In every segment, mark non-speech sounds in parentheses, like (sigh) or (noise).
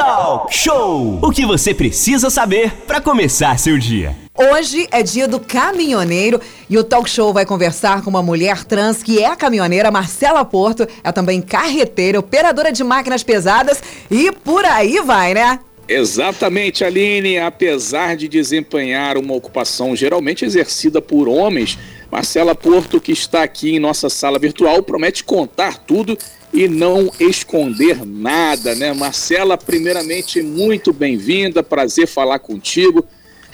Talk Show! O que você precisa saber para começar seu dia. Hoje é dia do caminhoneiro e o Talk Show vai conversar com uma mulher trans que é a caminhoneira Marcela Porto, é também carreteira, operadora de máquinas pesadas e por aí vai, né? Exatamente, Aline. Apesar de desempenhar uma ocupação geralmente exercida por homens, Marcela Porto, que está aqui em nossa sala virtual, promete contar tudo e não esconder nada, né? Marcela, primeiramente, muito bem-vinda, prazer falar contigo.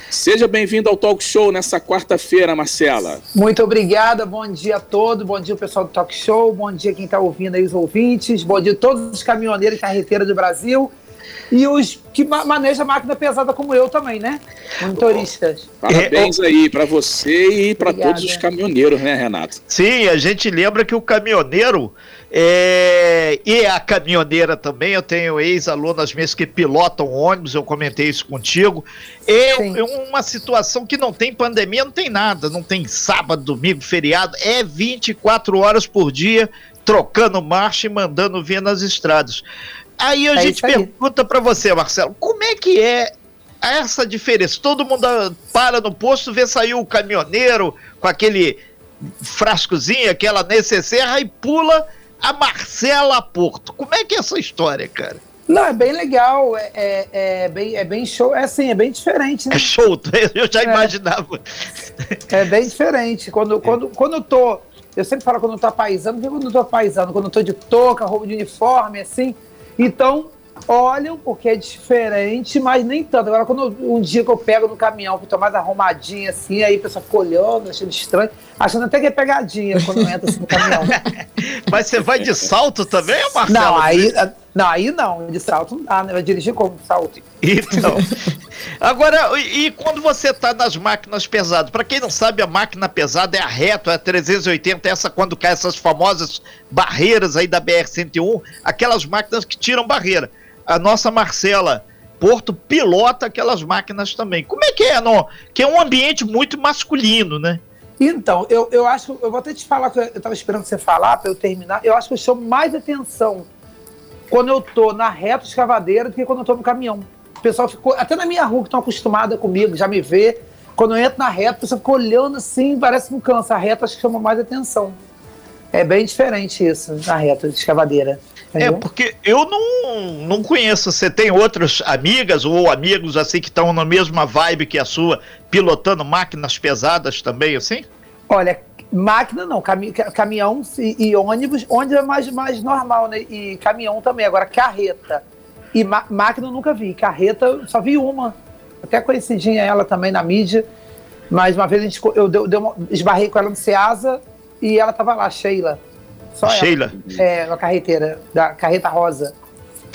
Seja bem-vinda ao Talk Show nessa quarta-feira, Marcela. Muito obrigada, bom dia a todos, bom dia o pessoal do Talk Show, bom dia quem está ouvindo aí, os ouvintes, bom dia a todos os caminhoneiros e carreteiros do Brasil e os que manejam máquina pesada como eu também, né? Motoristas. Parabéns aí para você e para todos os caminhoneiros, né, Renato? Sim, a gente lembra que o caminhoneiro é, e a caminhoneira também, eu tenho ex-alunas minhas que pilotam ônibus, eu comentei isso contigo. É, é uma situação que não tem pandemia, não tem nada, não tem sábado, domingo, feriado, é 24 horas por dia, trocando marcha e mandando vir nas estradas. Aí a é gente pergunta para você, Marcelo, como é que é essa diferença? Todo mundo para no posto, vê sair o caminhoneiro com aquele frascozinho, aquela necessaire e pula a Marcela Porto. Como é que é essa história, cara? Não, é bem legal, é, é, é, bem, é bem show, é assim, é bem diferente, né? É show, (laughs) eu já é. imaginava. É bem diferente. Quando, quando, quando eu tô, eu sempre falo quando eu tô paisando, porque quando eu tô paisando, quando eu tô de touca, roupa de uniforme, assim, então, olham porque é diferente, mas nem tanto. Agora, quando um dia que eu pego no caminhão, que tô mais arrumadinha assim, aí a pessoa fica olhando, achando estranho, achando até que é pegadinha quando entra assim no caminhão. (laughs) mas você vai de salto também, Marcelo? Não, aí não, aí não, de salto não dá, né? Vai dirigir como salto. Então. (laughs) Agora, e, e quando você está nas máquinas pesadas? Para quem não sabe, a máquina pesada é a reto, é a 380, essa quando cai essas famosas barreiras aí da BR-101, aquelas máquinas que tiram barreira. A nossa Marcela Porto pilota aquelas máquinas também. Como é que é, não? Que é um ambiente muito masculino, né? Então, eu, eu acho, eu vou até te falar que eu estava esperando você falar para eu terminar. Eu acho que eu chamo mais atenção quando eu tô na reta escavadeira do que quando eu tô no caminhão. O pessoal ficou, até na minha rua que estão acostumada comigo, já me vê. Quando eu entro na reta, o pessoal fica olhando assim, parece que não cansa. A reta acho que chama mais atenção. É bem diferente isso, na reta de escavadeira. É, porque eu não, não conheço. Você tem outras amigas ou amigos assim que estão na mesma vibe que a sua, pilotando máquinas pesadas também, assim? Olha, Máquina não, cami caminhão e, e, ônibus, ônibus é mais, mais normal, né? E caminhão também. Agora, carreta. E máquina eu nunca vi. Carreta, só vi uma. Até conhecidinha ela também na mídia. Mas uma vez a gente, eu deu, deu uma, esbarrei com ela no Ceasa e ela tava lá, Sheila. Só Sheila? Ela, é, a carreteira, da carreta rosa.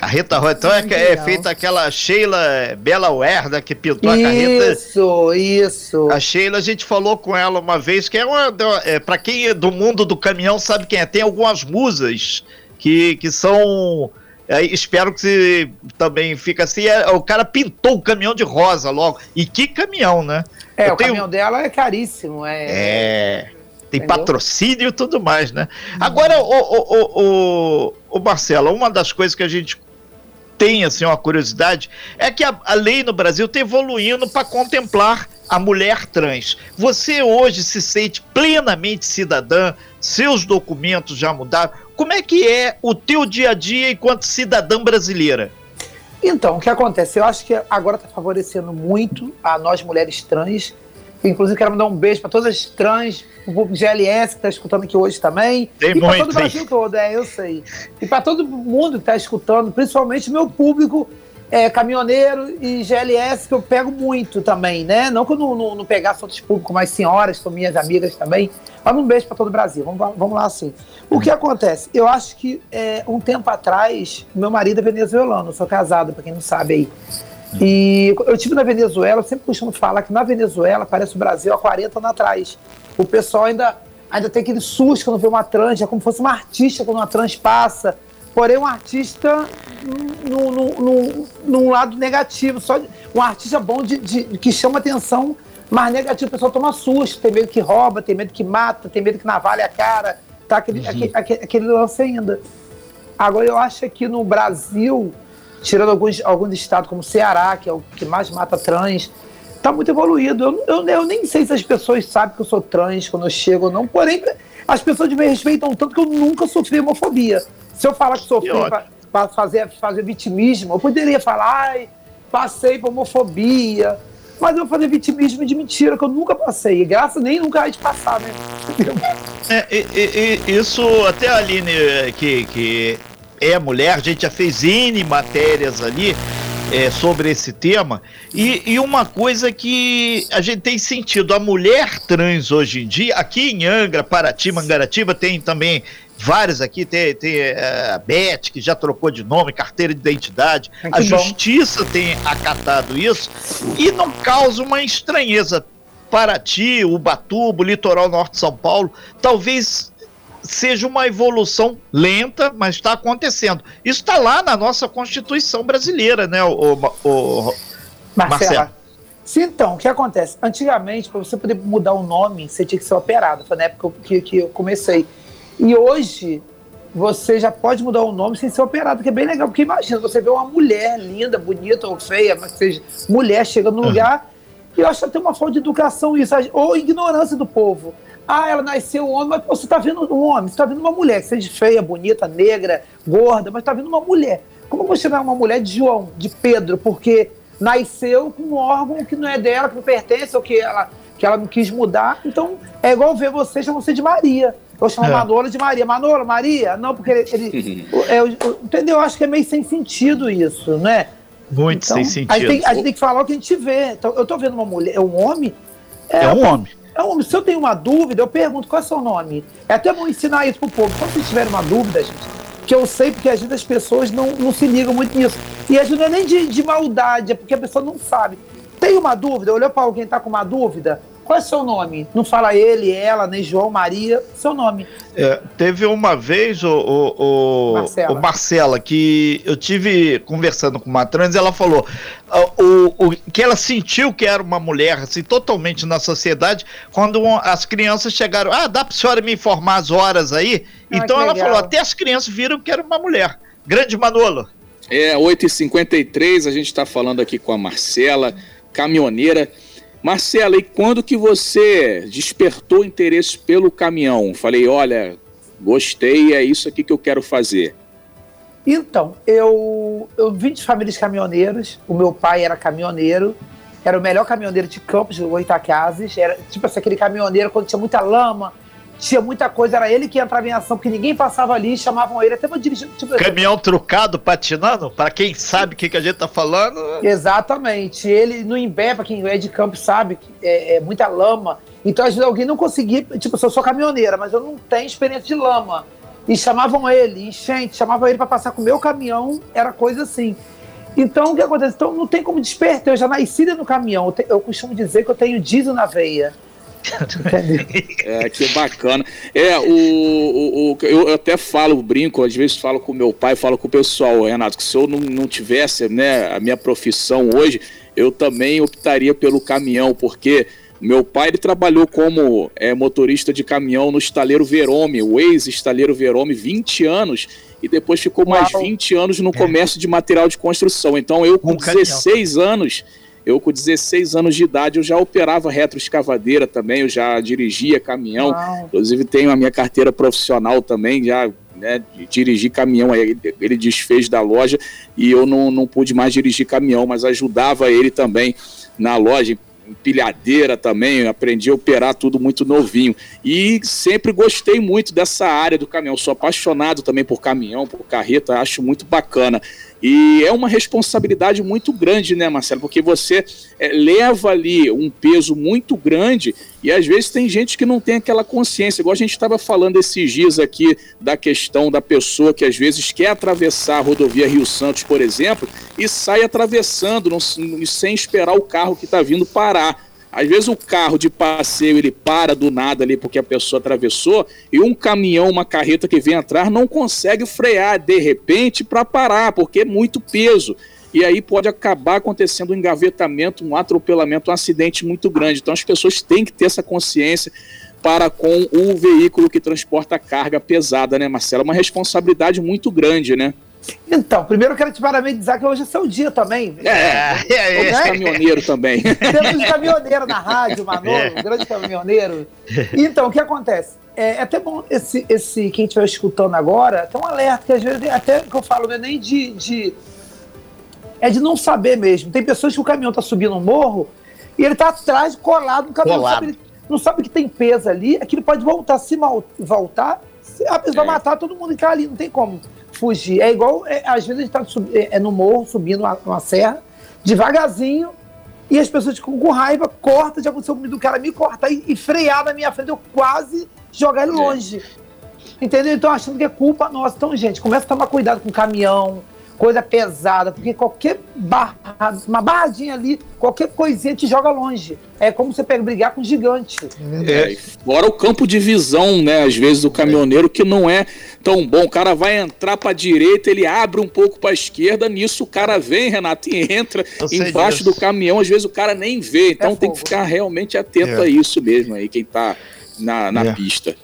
A Rita Rosa, então é, é feita aquela Sheila Bela Werda que pintou a carreta. Isso, isso. A Sheila, a gente falou com ela uma vez, que é uma. É, para quem é do mundo do caminhão sabe quem é. Tem algumas musas que, que são. É, espero que também fica assim. É, o cara pintou o caminhão de rosa logo. E que caminhão, né? É, Eu o tenho... caminhão dela é caríssimo. É. é tem Entendeu? patrocínio e tudo mais, né? Agora, o, o, o, o, Marcelo, uma das coisas que a gente tem assim uma curiosidade é que a, a lei no Brasil está evoluindo para contemplar a mulher trans. Você hoje se sente plenamente cidadã, seus documentos já mudaram. Como é que é o teu dia a dia enquanto cidadã brasileira? Então, o que acontece? Eu acho que agora está favorecendo muito a nós mulheres trans Inclusive, quero mandar um beijo para todas as trans, o público GLS que está escutando aqui hoje também. Tem e para todo o Brasil todo, é, eu sei. E para todo mundo que está escutando, principalmente meu público é, caminhoneiro e GLS, que eu pego muito também, né? Não que eu não, não, não pegasse outros públicos, mas senhoras, são minhas amigas também. Mas um beijo para todo o Brasil. Vamos, vamos lá assim. O que acontece? Eu acho que é, um tempo atrás, meu marido é venezuelano, eu sou casado, para quem não sabe aí. E eu tive na Venezuela, eu sempre costumo falar que na Venezuela parece o Brasil há 40 anos atrás. O pessoal ainda, ainda tem aquele susto quando vê uma trans, é como se fosse uma artista quando uma trans passa. Porém, um artista num, num, num lado negativo, só um artista bom de, de, que chama atenção, mas negativo, o pessoal toma susto, tem medo que rouba, tem medo que mata, tem medo que navalha a cara, tá aquele, uhum. aquele, aquele, aquele lance ainda. Agora, eu acho que no Brasil tirando alguns, alguns estados como Ceará, que é o que mais mata trans, tá muito evoluído. Eu, eu, eu, nem sei se as pessoas sabem que eu sou trans quando eu chego ou não, porém, as pessoas me respeitam tanto que eu nunca sofri homofobia. Se eu falar que sofri para fazer, fazer vitimismo, eu poderia falar, ai, passei por homofobia, mas eu vou fazer vitimismo de mentira, que eu nunca passei. E graça nem nunca vai de passar, né? É, e, e, isso, até a Aline, que, que é mulher, a gente já fez N matérias ali é, sobre esse tema. E, e, uma coisa que a gente tem sentido, a mulher trans hoje em dia, aqui em Angra, Paraty, Mangaratiba, tem também vários aqui, tem, tem é, a Beth, que já trocou de nome, carteira de identidade. a bom. justiça tem acatado isso e não causa uma estranheza. Paraty, Ubatuba, o litoral norte de São Paulo, talvez seja uma evolução lenta, mas está acontecendo. Isso está lá na nossa Constituição brasileira, né, o, o, o Marcelo? Sim, então, o que acontece? Antigamente, para você poder mudar o nome, você tinha que ser operado. Foi na época que, que eu comecei. E hoje, você já pode mudar o nome sem ser operado, que é bem legal. Porque imagina, você vê uma mulher linda, bonita ou feia, mas seja mulher chegando no uhum. lugar, e eu acho que tem uma falta de educação isso, ou ignorância do povo. Ah, ela nasceu homem, mas você está vendo um homem, você está vendo uma mulher, seja feia, bonita, negra, gorda, mas está vendo uma mulher. Como você não é uma mulher de João, de Pedro, porque nasceu com um órgão que não é dela, que não pertence, ou que ela, que ela não quis mudar. Então, é igual ver você chamar você de Maria. Eu chamo é. Manola de Maria. Manola, Maria? Não, porque ele. ele (laughs) é, entendeu? Eu acho que é meio sem sentido isso, né? Muito então, sem sentido. A gente, tem, a gente tem que falar o que a gente vê. Então, eu estou vendo uma mulher, um homem. É, é um homem. Se eu tenho uma dúvida, eu pergunto qual é o seu nome. É até bom ensinar isso pro povo. Quando vocês tiverem uma dúvida, gente, que eu sei porque às vezes as pessoas não, não se ligam muito nisso. E às vezes não é nem de, de maldade, é porque a pessoa não sabe. Tem uma dúvida? Olhou para alguém tá com uma dúvida? Qual é seu nome? Não fala ele, ela, nem João, Maria, seu nome. É, teve uma vez, o, o, o, Marcela. o, Marcela. que eu tive conversando com uma trans, ela falou o, o, que ela sentiu que era uma mulher, assim, totalmente na sociedade, quando as crianças chegaram, ah, dá pra senhora me informar as horas aí? Ah, então ela legal. falou, até as crianças viram que era uma mulher. Grande Manolo. É, 8h53, a gente está falando aqui com a Marcela, caminhoneira, Marcela, e quando que você despertou interesse pelo caminhão? Falei, olha, gostei, é isso aqui que eu quero fazer. Então, eu, eu vim de famílias caminhoneiras, o meu pai era caminhoneiro, era o melhor caminhoneiro de Campos, de Goitacazes, era tipo assim, aquele caminhoneiro quando tinha muita lama, tinha muita coisa, era ele que entrava em ação, porque ninguém passava ali, chamavam ele, até vou dirigir. Tipo, Caminhão trucado, patinando, para quem sabe o que, que a gente tá falando. Exatamente. Ele no Imbé, para quem é de campo sabe, é, é, muita lama. Então, às vezes, alguém não conseguia. Tipo, eu sou caminhoneira, mas eu não tenho experiência de lama. E chamavam ele, enchente, chamavam ele para passar com o meu caminhão, era coisa assim. Então, o que acontece? Então, não tem como despertar. Eu já nasci no caminhão. Eu, te, eu costumo dizer que eu tenho diesel na veia. É, que bacana. É, o, o, o, eu até falo, brinco, às vezes falo com meu pai, falo com o pessoal, Renato, que se eu não, não tivesse né, a minha profissão hoje, eu também optaria pelo caminhão, porque meu pai ele trabalhou como é, motorista de caminhão no estaleiro Verome, o ex-estaleiro Verome, 20 anos, e depois ficou mais Uau. 20 anos no comércio de material de construção. Então eu, com um 16 caminhão. anos eu, com 16 anos de idade, eu já operava retroescavadeira também, eu já dirigia caminhão. Uau. Inclusive, tenho a minha carteira profissional também, já né, dirigir caminhão. Ele, ele desfez da loja e eu não, não pude mais dirigir caminhão, mas ajudava ele também na loja empilhadeira também, aprendi a operar tudo muito novinho. E sempre gostei muito dessa área do caminhão. Sou apaixonado também por caminhão, por carreta, acho muito bacana. E é uma responsabilidade muito grande, né, Marcelo? Porque você é, leva ali um peso muito grande e às vezes tem gente que não tem aquela consciência. Igual a gente estava falando esses dias aqui da questão da pessoa que às vezes quer atravessar a rodovia Rio Santos, por exemplo, e sai atravessando não, sem esperar o carro que está vindo parar. Às vezes o carro de passeio ele para do nada ali porque a pessoa atravessou e um caminhão, uma carreta que vem atrás não consegue frear de repente para parar porque é muito peso. E aí pode acabar acontecendo um engavetamento, um atropelamento, um acidente muito grande. Então as pessoas têm que ter essa consciência para com o veículo que transporta carga pesada, né, Marcelo? É uma responsabilidade muito grande, né? Então, primeiro eu quero te parabenizar que hoje é seu dia também. É, é, é, é. caminhoneiro também. Temos um caminhoneiro na rádio, Manolo, é. um grande caminhoneiro. Então, o que acontece? É, é até bom esse, esse quem estiver escutando agora, tem um alerta, que às vezes, até que eu falo, não é nem de, de. É de não saber mesmo. Tem pessoas que o caminhão está subindo um morro e ele está atrás, colado no caminhão. Colado. Não, sabe, não sabe que tem peso ali, aquilo pode voltar. Se mal, voltar, a pessoa vai matar todo mundo que está ali, não tem como fugir. É igual, é, às vezes a gente está é, é, no morro, subindo uma, uma, serra, devagarzinho, e as pessoas ficam com raiva, corta, já aconteceu comigo do cara me cortar e, e frear na minha frente, eu quase jogar ele é. longe. Entendeu? Então achando que é culpa nossa. Então, gente, começa a tomar cuidado com o caminhão, coisa pesada, porque qualquer barra, uma barradinha ali, qualquer coisinha te joga longe. É como você pega brigar com um gigante. É, fora o campo de visão, né, às vezes, do caminhoneiro, que não é tão bom. O cara vai entrar para a direita, ele abre um pouco para a esquerda, nisso o cara vem, Renato, e entra embaixo disso. do caminhão, às vezes o cara nem vê. Então é tem que ficar realmente atento é. a isso mesmo aí, quem está na, na é. pista.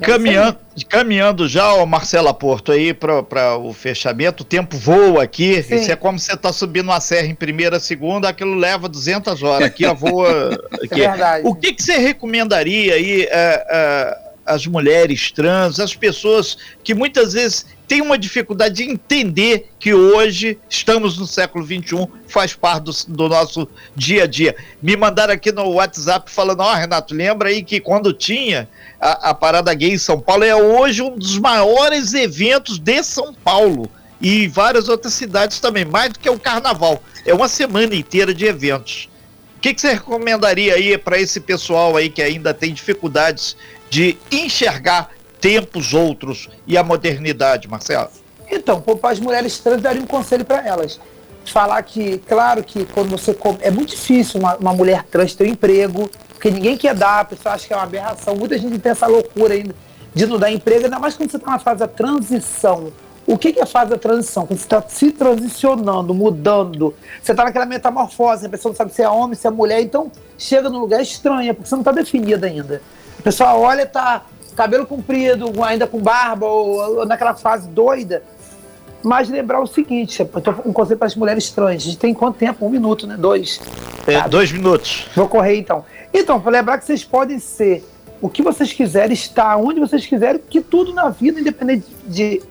Caminhando, caminhando já, ó, Marcela Porto, aí para o fechamento, o tempo voa aqui. Sim. Isso é como você está subindo uma serra em primeira, segunda, aquilo leva 200 horas. Aqui, ó, voa. (laughs) Aqui. É verdade. O que, que você recomendaria aí é, é, às mulheres trans, às pessoas que muitas vezes têm uma dificuldade de entender que hoje estamos no século XXI, faz parte do, do nosso dia a dia? Me mandaram aqui no WhatsApp falando: Ó, oh, Renato, lembra aí que quando tinha a, a Parada Gay em São Paulo é hoje um dos maiores eventos de São Paulo e várias outras cidades também, mais do que o carnaval. É uma semana inteira de eventos. O que, que você recomendaria aí para esse pessoal aí que ainda tem dificuldades de enxergar tempos outros e a modernidade, Marcelo? Então, para as mulheres trans, daria um conselho para elas. Falar que, claro que quando você. É muito difícil uma, uma mulher trans ter um emprego, porque ninguém quer dar, a pessoa acha que é uma aberração. Muita gente tem essa loucura ainda de não dar emprego, ainda mais quando você está na fase da transição. O que, que é a fase da transição? Quando você está se transicionando, mudando, você está naquela metamorfose, a pessoa não sabe se é homem, se é mulher, então chega num lugar estranho, porque você não está definida ainda. A pessoa olha tá cabelo comprido, ainda com barba, ou, ou naquela fase doida. Mas lembrar o seguinte, eu tô um conselho para as mulheres trans. A gente tem quanto tempo? Um minuto, né? Dois. É, dois minutos. Vou correr então. Então, para lembrar que vocês podem ser o que vocês quiserem, estar onde vocês quiserem, que tudo na vida, independente de.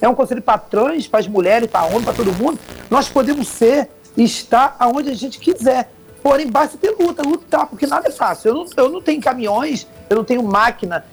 É um conselho para trans, para as mulheres, para homens, para todo mundo. Nós podemos ser e estar aonde a gente quiser. Porém, basta ter luta, lutar, porque nada é fácil. Eu não, eu não tenho caminhões, eu não tenho máquina.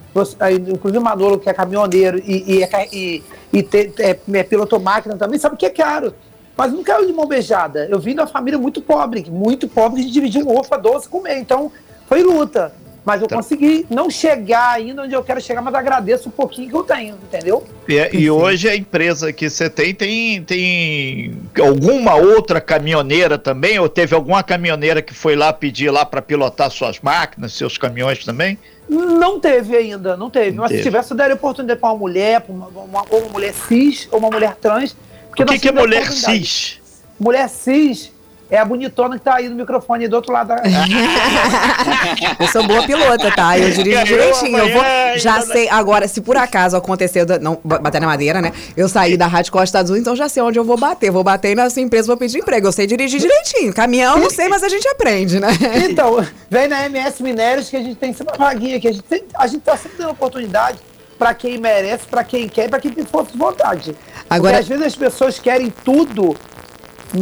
Inclusive o Manolo, que é caminhoneiro e, e, é e, e te, é, é, pilotou máquina também, sabe que é caro. Mas não quero de mão beijada. Eu vim de uma família muito pobre, muito pobre, a gente dividiu um ovo para doce comer. Então, foi luta. Mas eu tá. consegui não chegar ainda onde eu quero chegar, mas agradeço um pouquinho que eu tenho, entendeu? E, e hoje a empresa que você tem, tem, tem alguma outra caminhoneira também? Ou teve alguma caminhoneira que foi lá pedir lá para pilotar suas máquinas, seus caminhões também? Não teve ainda, não teve. Não mas teve. se tivesse, eu daria oportunidade para uma mulher, para uma, uma, ou uma mulher cis, ou uma mulher trans, porque o que, que é mulher cis? Mulher cis é a bonitona que tá aí no microfone do outro lado. Da... (laughs) eu sou boa pilota, tá? Eu dirijo direitinho. Eu vou, já sei. Agora, se por acaso acontecer, não bater na madeira, né? Eu saí da Rádio Costa Azul, então já sei onde eu vou bater. Vou bater na sua empresa, vou pedir emprego. Eu sei dirigir direitinho. Caminhão, não sei, mas a gente aprende, né? Então, vem na MS Minérios que a gente tem sempre uma vaguinha aqui. A gente, tem, a gente tá sempre dando oportunidade para quem merece, para quem quer, para quem tem força de vontade. Agora, Porque às vezes as pessoas querem tudo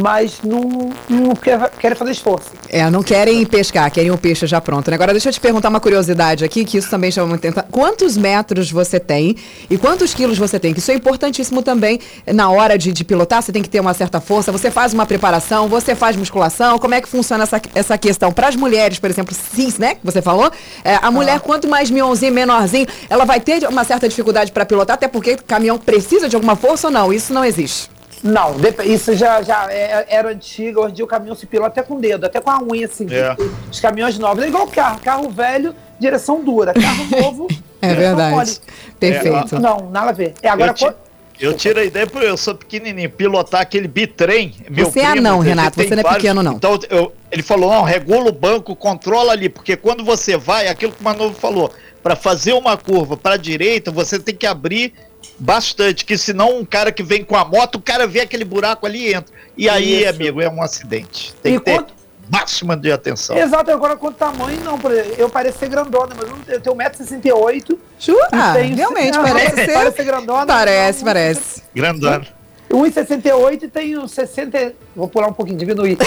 mas não, não quer, querem fazer esforço. É, não querem pescar, querem o peixe já pronto. Né? Agora, deixa eu te perguntar uma curiosidade aqui, que isso também chama muito atenção. Quantos metros você tem e quantos quilos você tem? Que isso é importantíssimo também na hora de, de pilotar, você tem que ter uma certa força, você faz uma preparação, você faz musculação, como é que funciona essa, essa questão? Para as mulheres, por exemplo, cis, né, que você falou, é, a mulher, ah. quanto mais mionzinho, menorzinho, ela vai ter uma certa dificuldade para pilotar, até porque o caminhão precisa de alguma força ou não? Isso não existe. Não, isso já, já é, era antigo. Hoje em dia o caminhão se pilota até com o dedo, até com a unha, assim. É. Os caminhões novos. É igual carro. Carro velho, direção dura. Carro (laughs) novo. é verdade. Perfeito. É, não, nada a ver. É, agora. Eu, eu tiro a ideia porque eu sou pequenininho, pilotar aquele bitrem. Meu você é primo, é não, Renato, você não é vários, pequeno, não. Então eu, ele falou: não, regula o banco, controla ali, porque quando você vai, aquilo que o Manovo falou, para fazer uma curva para a direita, você tem que abrir Bastante, que senão um cara que vem com a moto, o cara vê aquele buraco ali e entra. E aí, Isso. amigo, é um acidente. Tem e que ter quanto... máxima de atenção. Exato, agora quanto tamanho, não. Eu pareço ser grandona, mas eu tenho 1,68m. Jura? Tenho... Realmente, (laughs) parece ser. Parece ser grandona. Parece, parece. Grandona. 1,68 e tenho 60. Vou pular um pouquinho, diminuir. (laughs)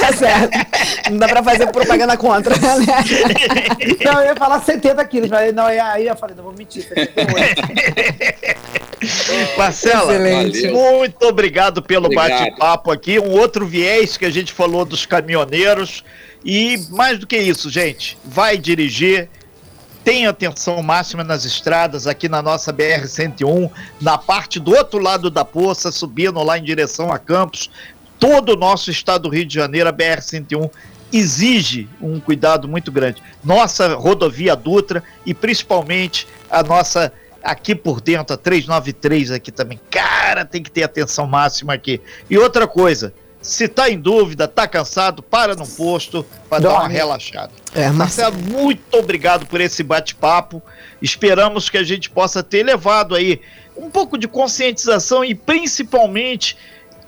tá certo. Não dá pra fazer propaganda contra, né? (laughs) Não, eu ia falar 70 quilos, mas não, aí eu falei, não vou mentir. (laughs) Marcela, Excelente. muito obrigado pelo bate-papo aqui. Um outro viés que a gente falou dos caminhoneiros. E mais do que isso, gente, vai dirigir tenha atenção máxima nas estradas aqui na nossa BR-101, na parte do outro lado da poça, subindo lá em direção a Campos. Todo o nosso estado do Rio de Janeiro, a BR-101, exige um cuidado muito grande. Nossa rodovia Dutra e principalmente a nossa aqui por dentro, a 393 aqui também. Cara, tem que ter atenção máxima aqui. E outra coisa, se tá em dúvida, tá cansado, para num posto para dar uma relaxada. É, Marcelo, muito obrigado por esse bate-papo. Esperamos que a gente possa ter levado aí um pouco de conscientização e principalmente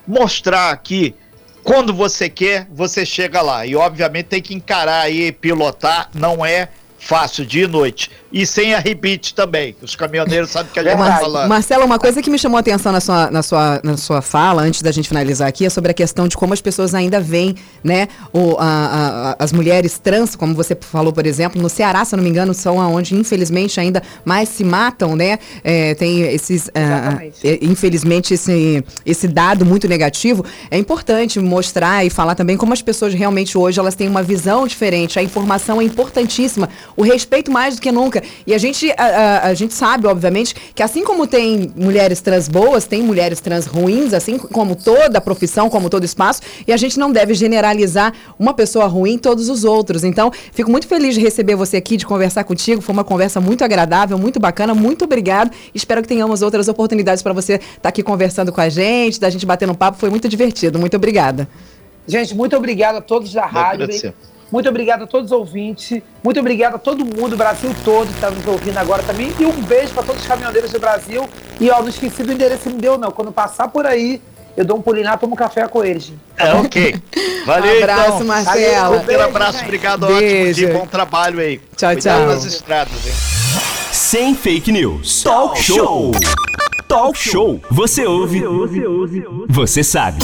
mostrar que quando você quer, você chega lá. E obviamente tem que encarar aí, pilotar, não é fácil, dia e noite. E sem a rebite também. Os caminhoneiros sabem que a gente está falando. Marcelo, uma coisa que me chamou a atenção na sua, na, sua, na sua fala, antes da gente finalizar aqui, é sobre a questão de como as pessoas ainda veem, né, o, a, a, as mulheres trans, como você falou, por exemplo, no Ceará, se eu não me engano, são onde, infelizmente, ainda mais se matam, né? É, tem esses. Uh, infelizmente, esse, esse dado muito negativo. É importante mostrar e falar também como as pessoas realmente hoje elas têm uma visão diferente. A informação é importantíssima o respeito mais do que nunca. E a gente, a, a, a, gente sabe, obviamente, que assim como tem mulheres trans boas, tem mulheres trans ruins, assim como toda profissão, como todo espaço, e a gente não deve generalizar uma pessoa ruim todos os outros. Então, fico muito feliz de receber você aqui, de conversar contigo. Foi uma conversa muito agradável, muito bacana, muito obrigado. Espero que tenhamos outras oportunidades para você estar tá aqui conversando com a gente, da gente batendo um papo. Foi muito divertido. Muito obrigada. Gente, muito obrigado a todos da rádio. Muito obrigado a todos os ouvintes. Muito obrigado a todo mundo, o Brasil todo que está nos ouvindo agora também. E um beijo para todos os caminhoneiros do Brasil. E ó, não esqueci do endereço que me deu, não. Quando passar por aí, eu dou um pulinho lá, tomo um café com eles. É, ok. (laughs) Valeu, um abraço, então. Marcela. Um beijo, abraço, gente. obrigado, beijo. ótimo dia, bom trabalho aí. Tchau, Cuidado tchau. nas estradas, hein. Sem fake news. Talk show. Talk show. Você ouve. Você ouve. Você sabe.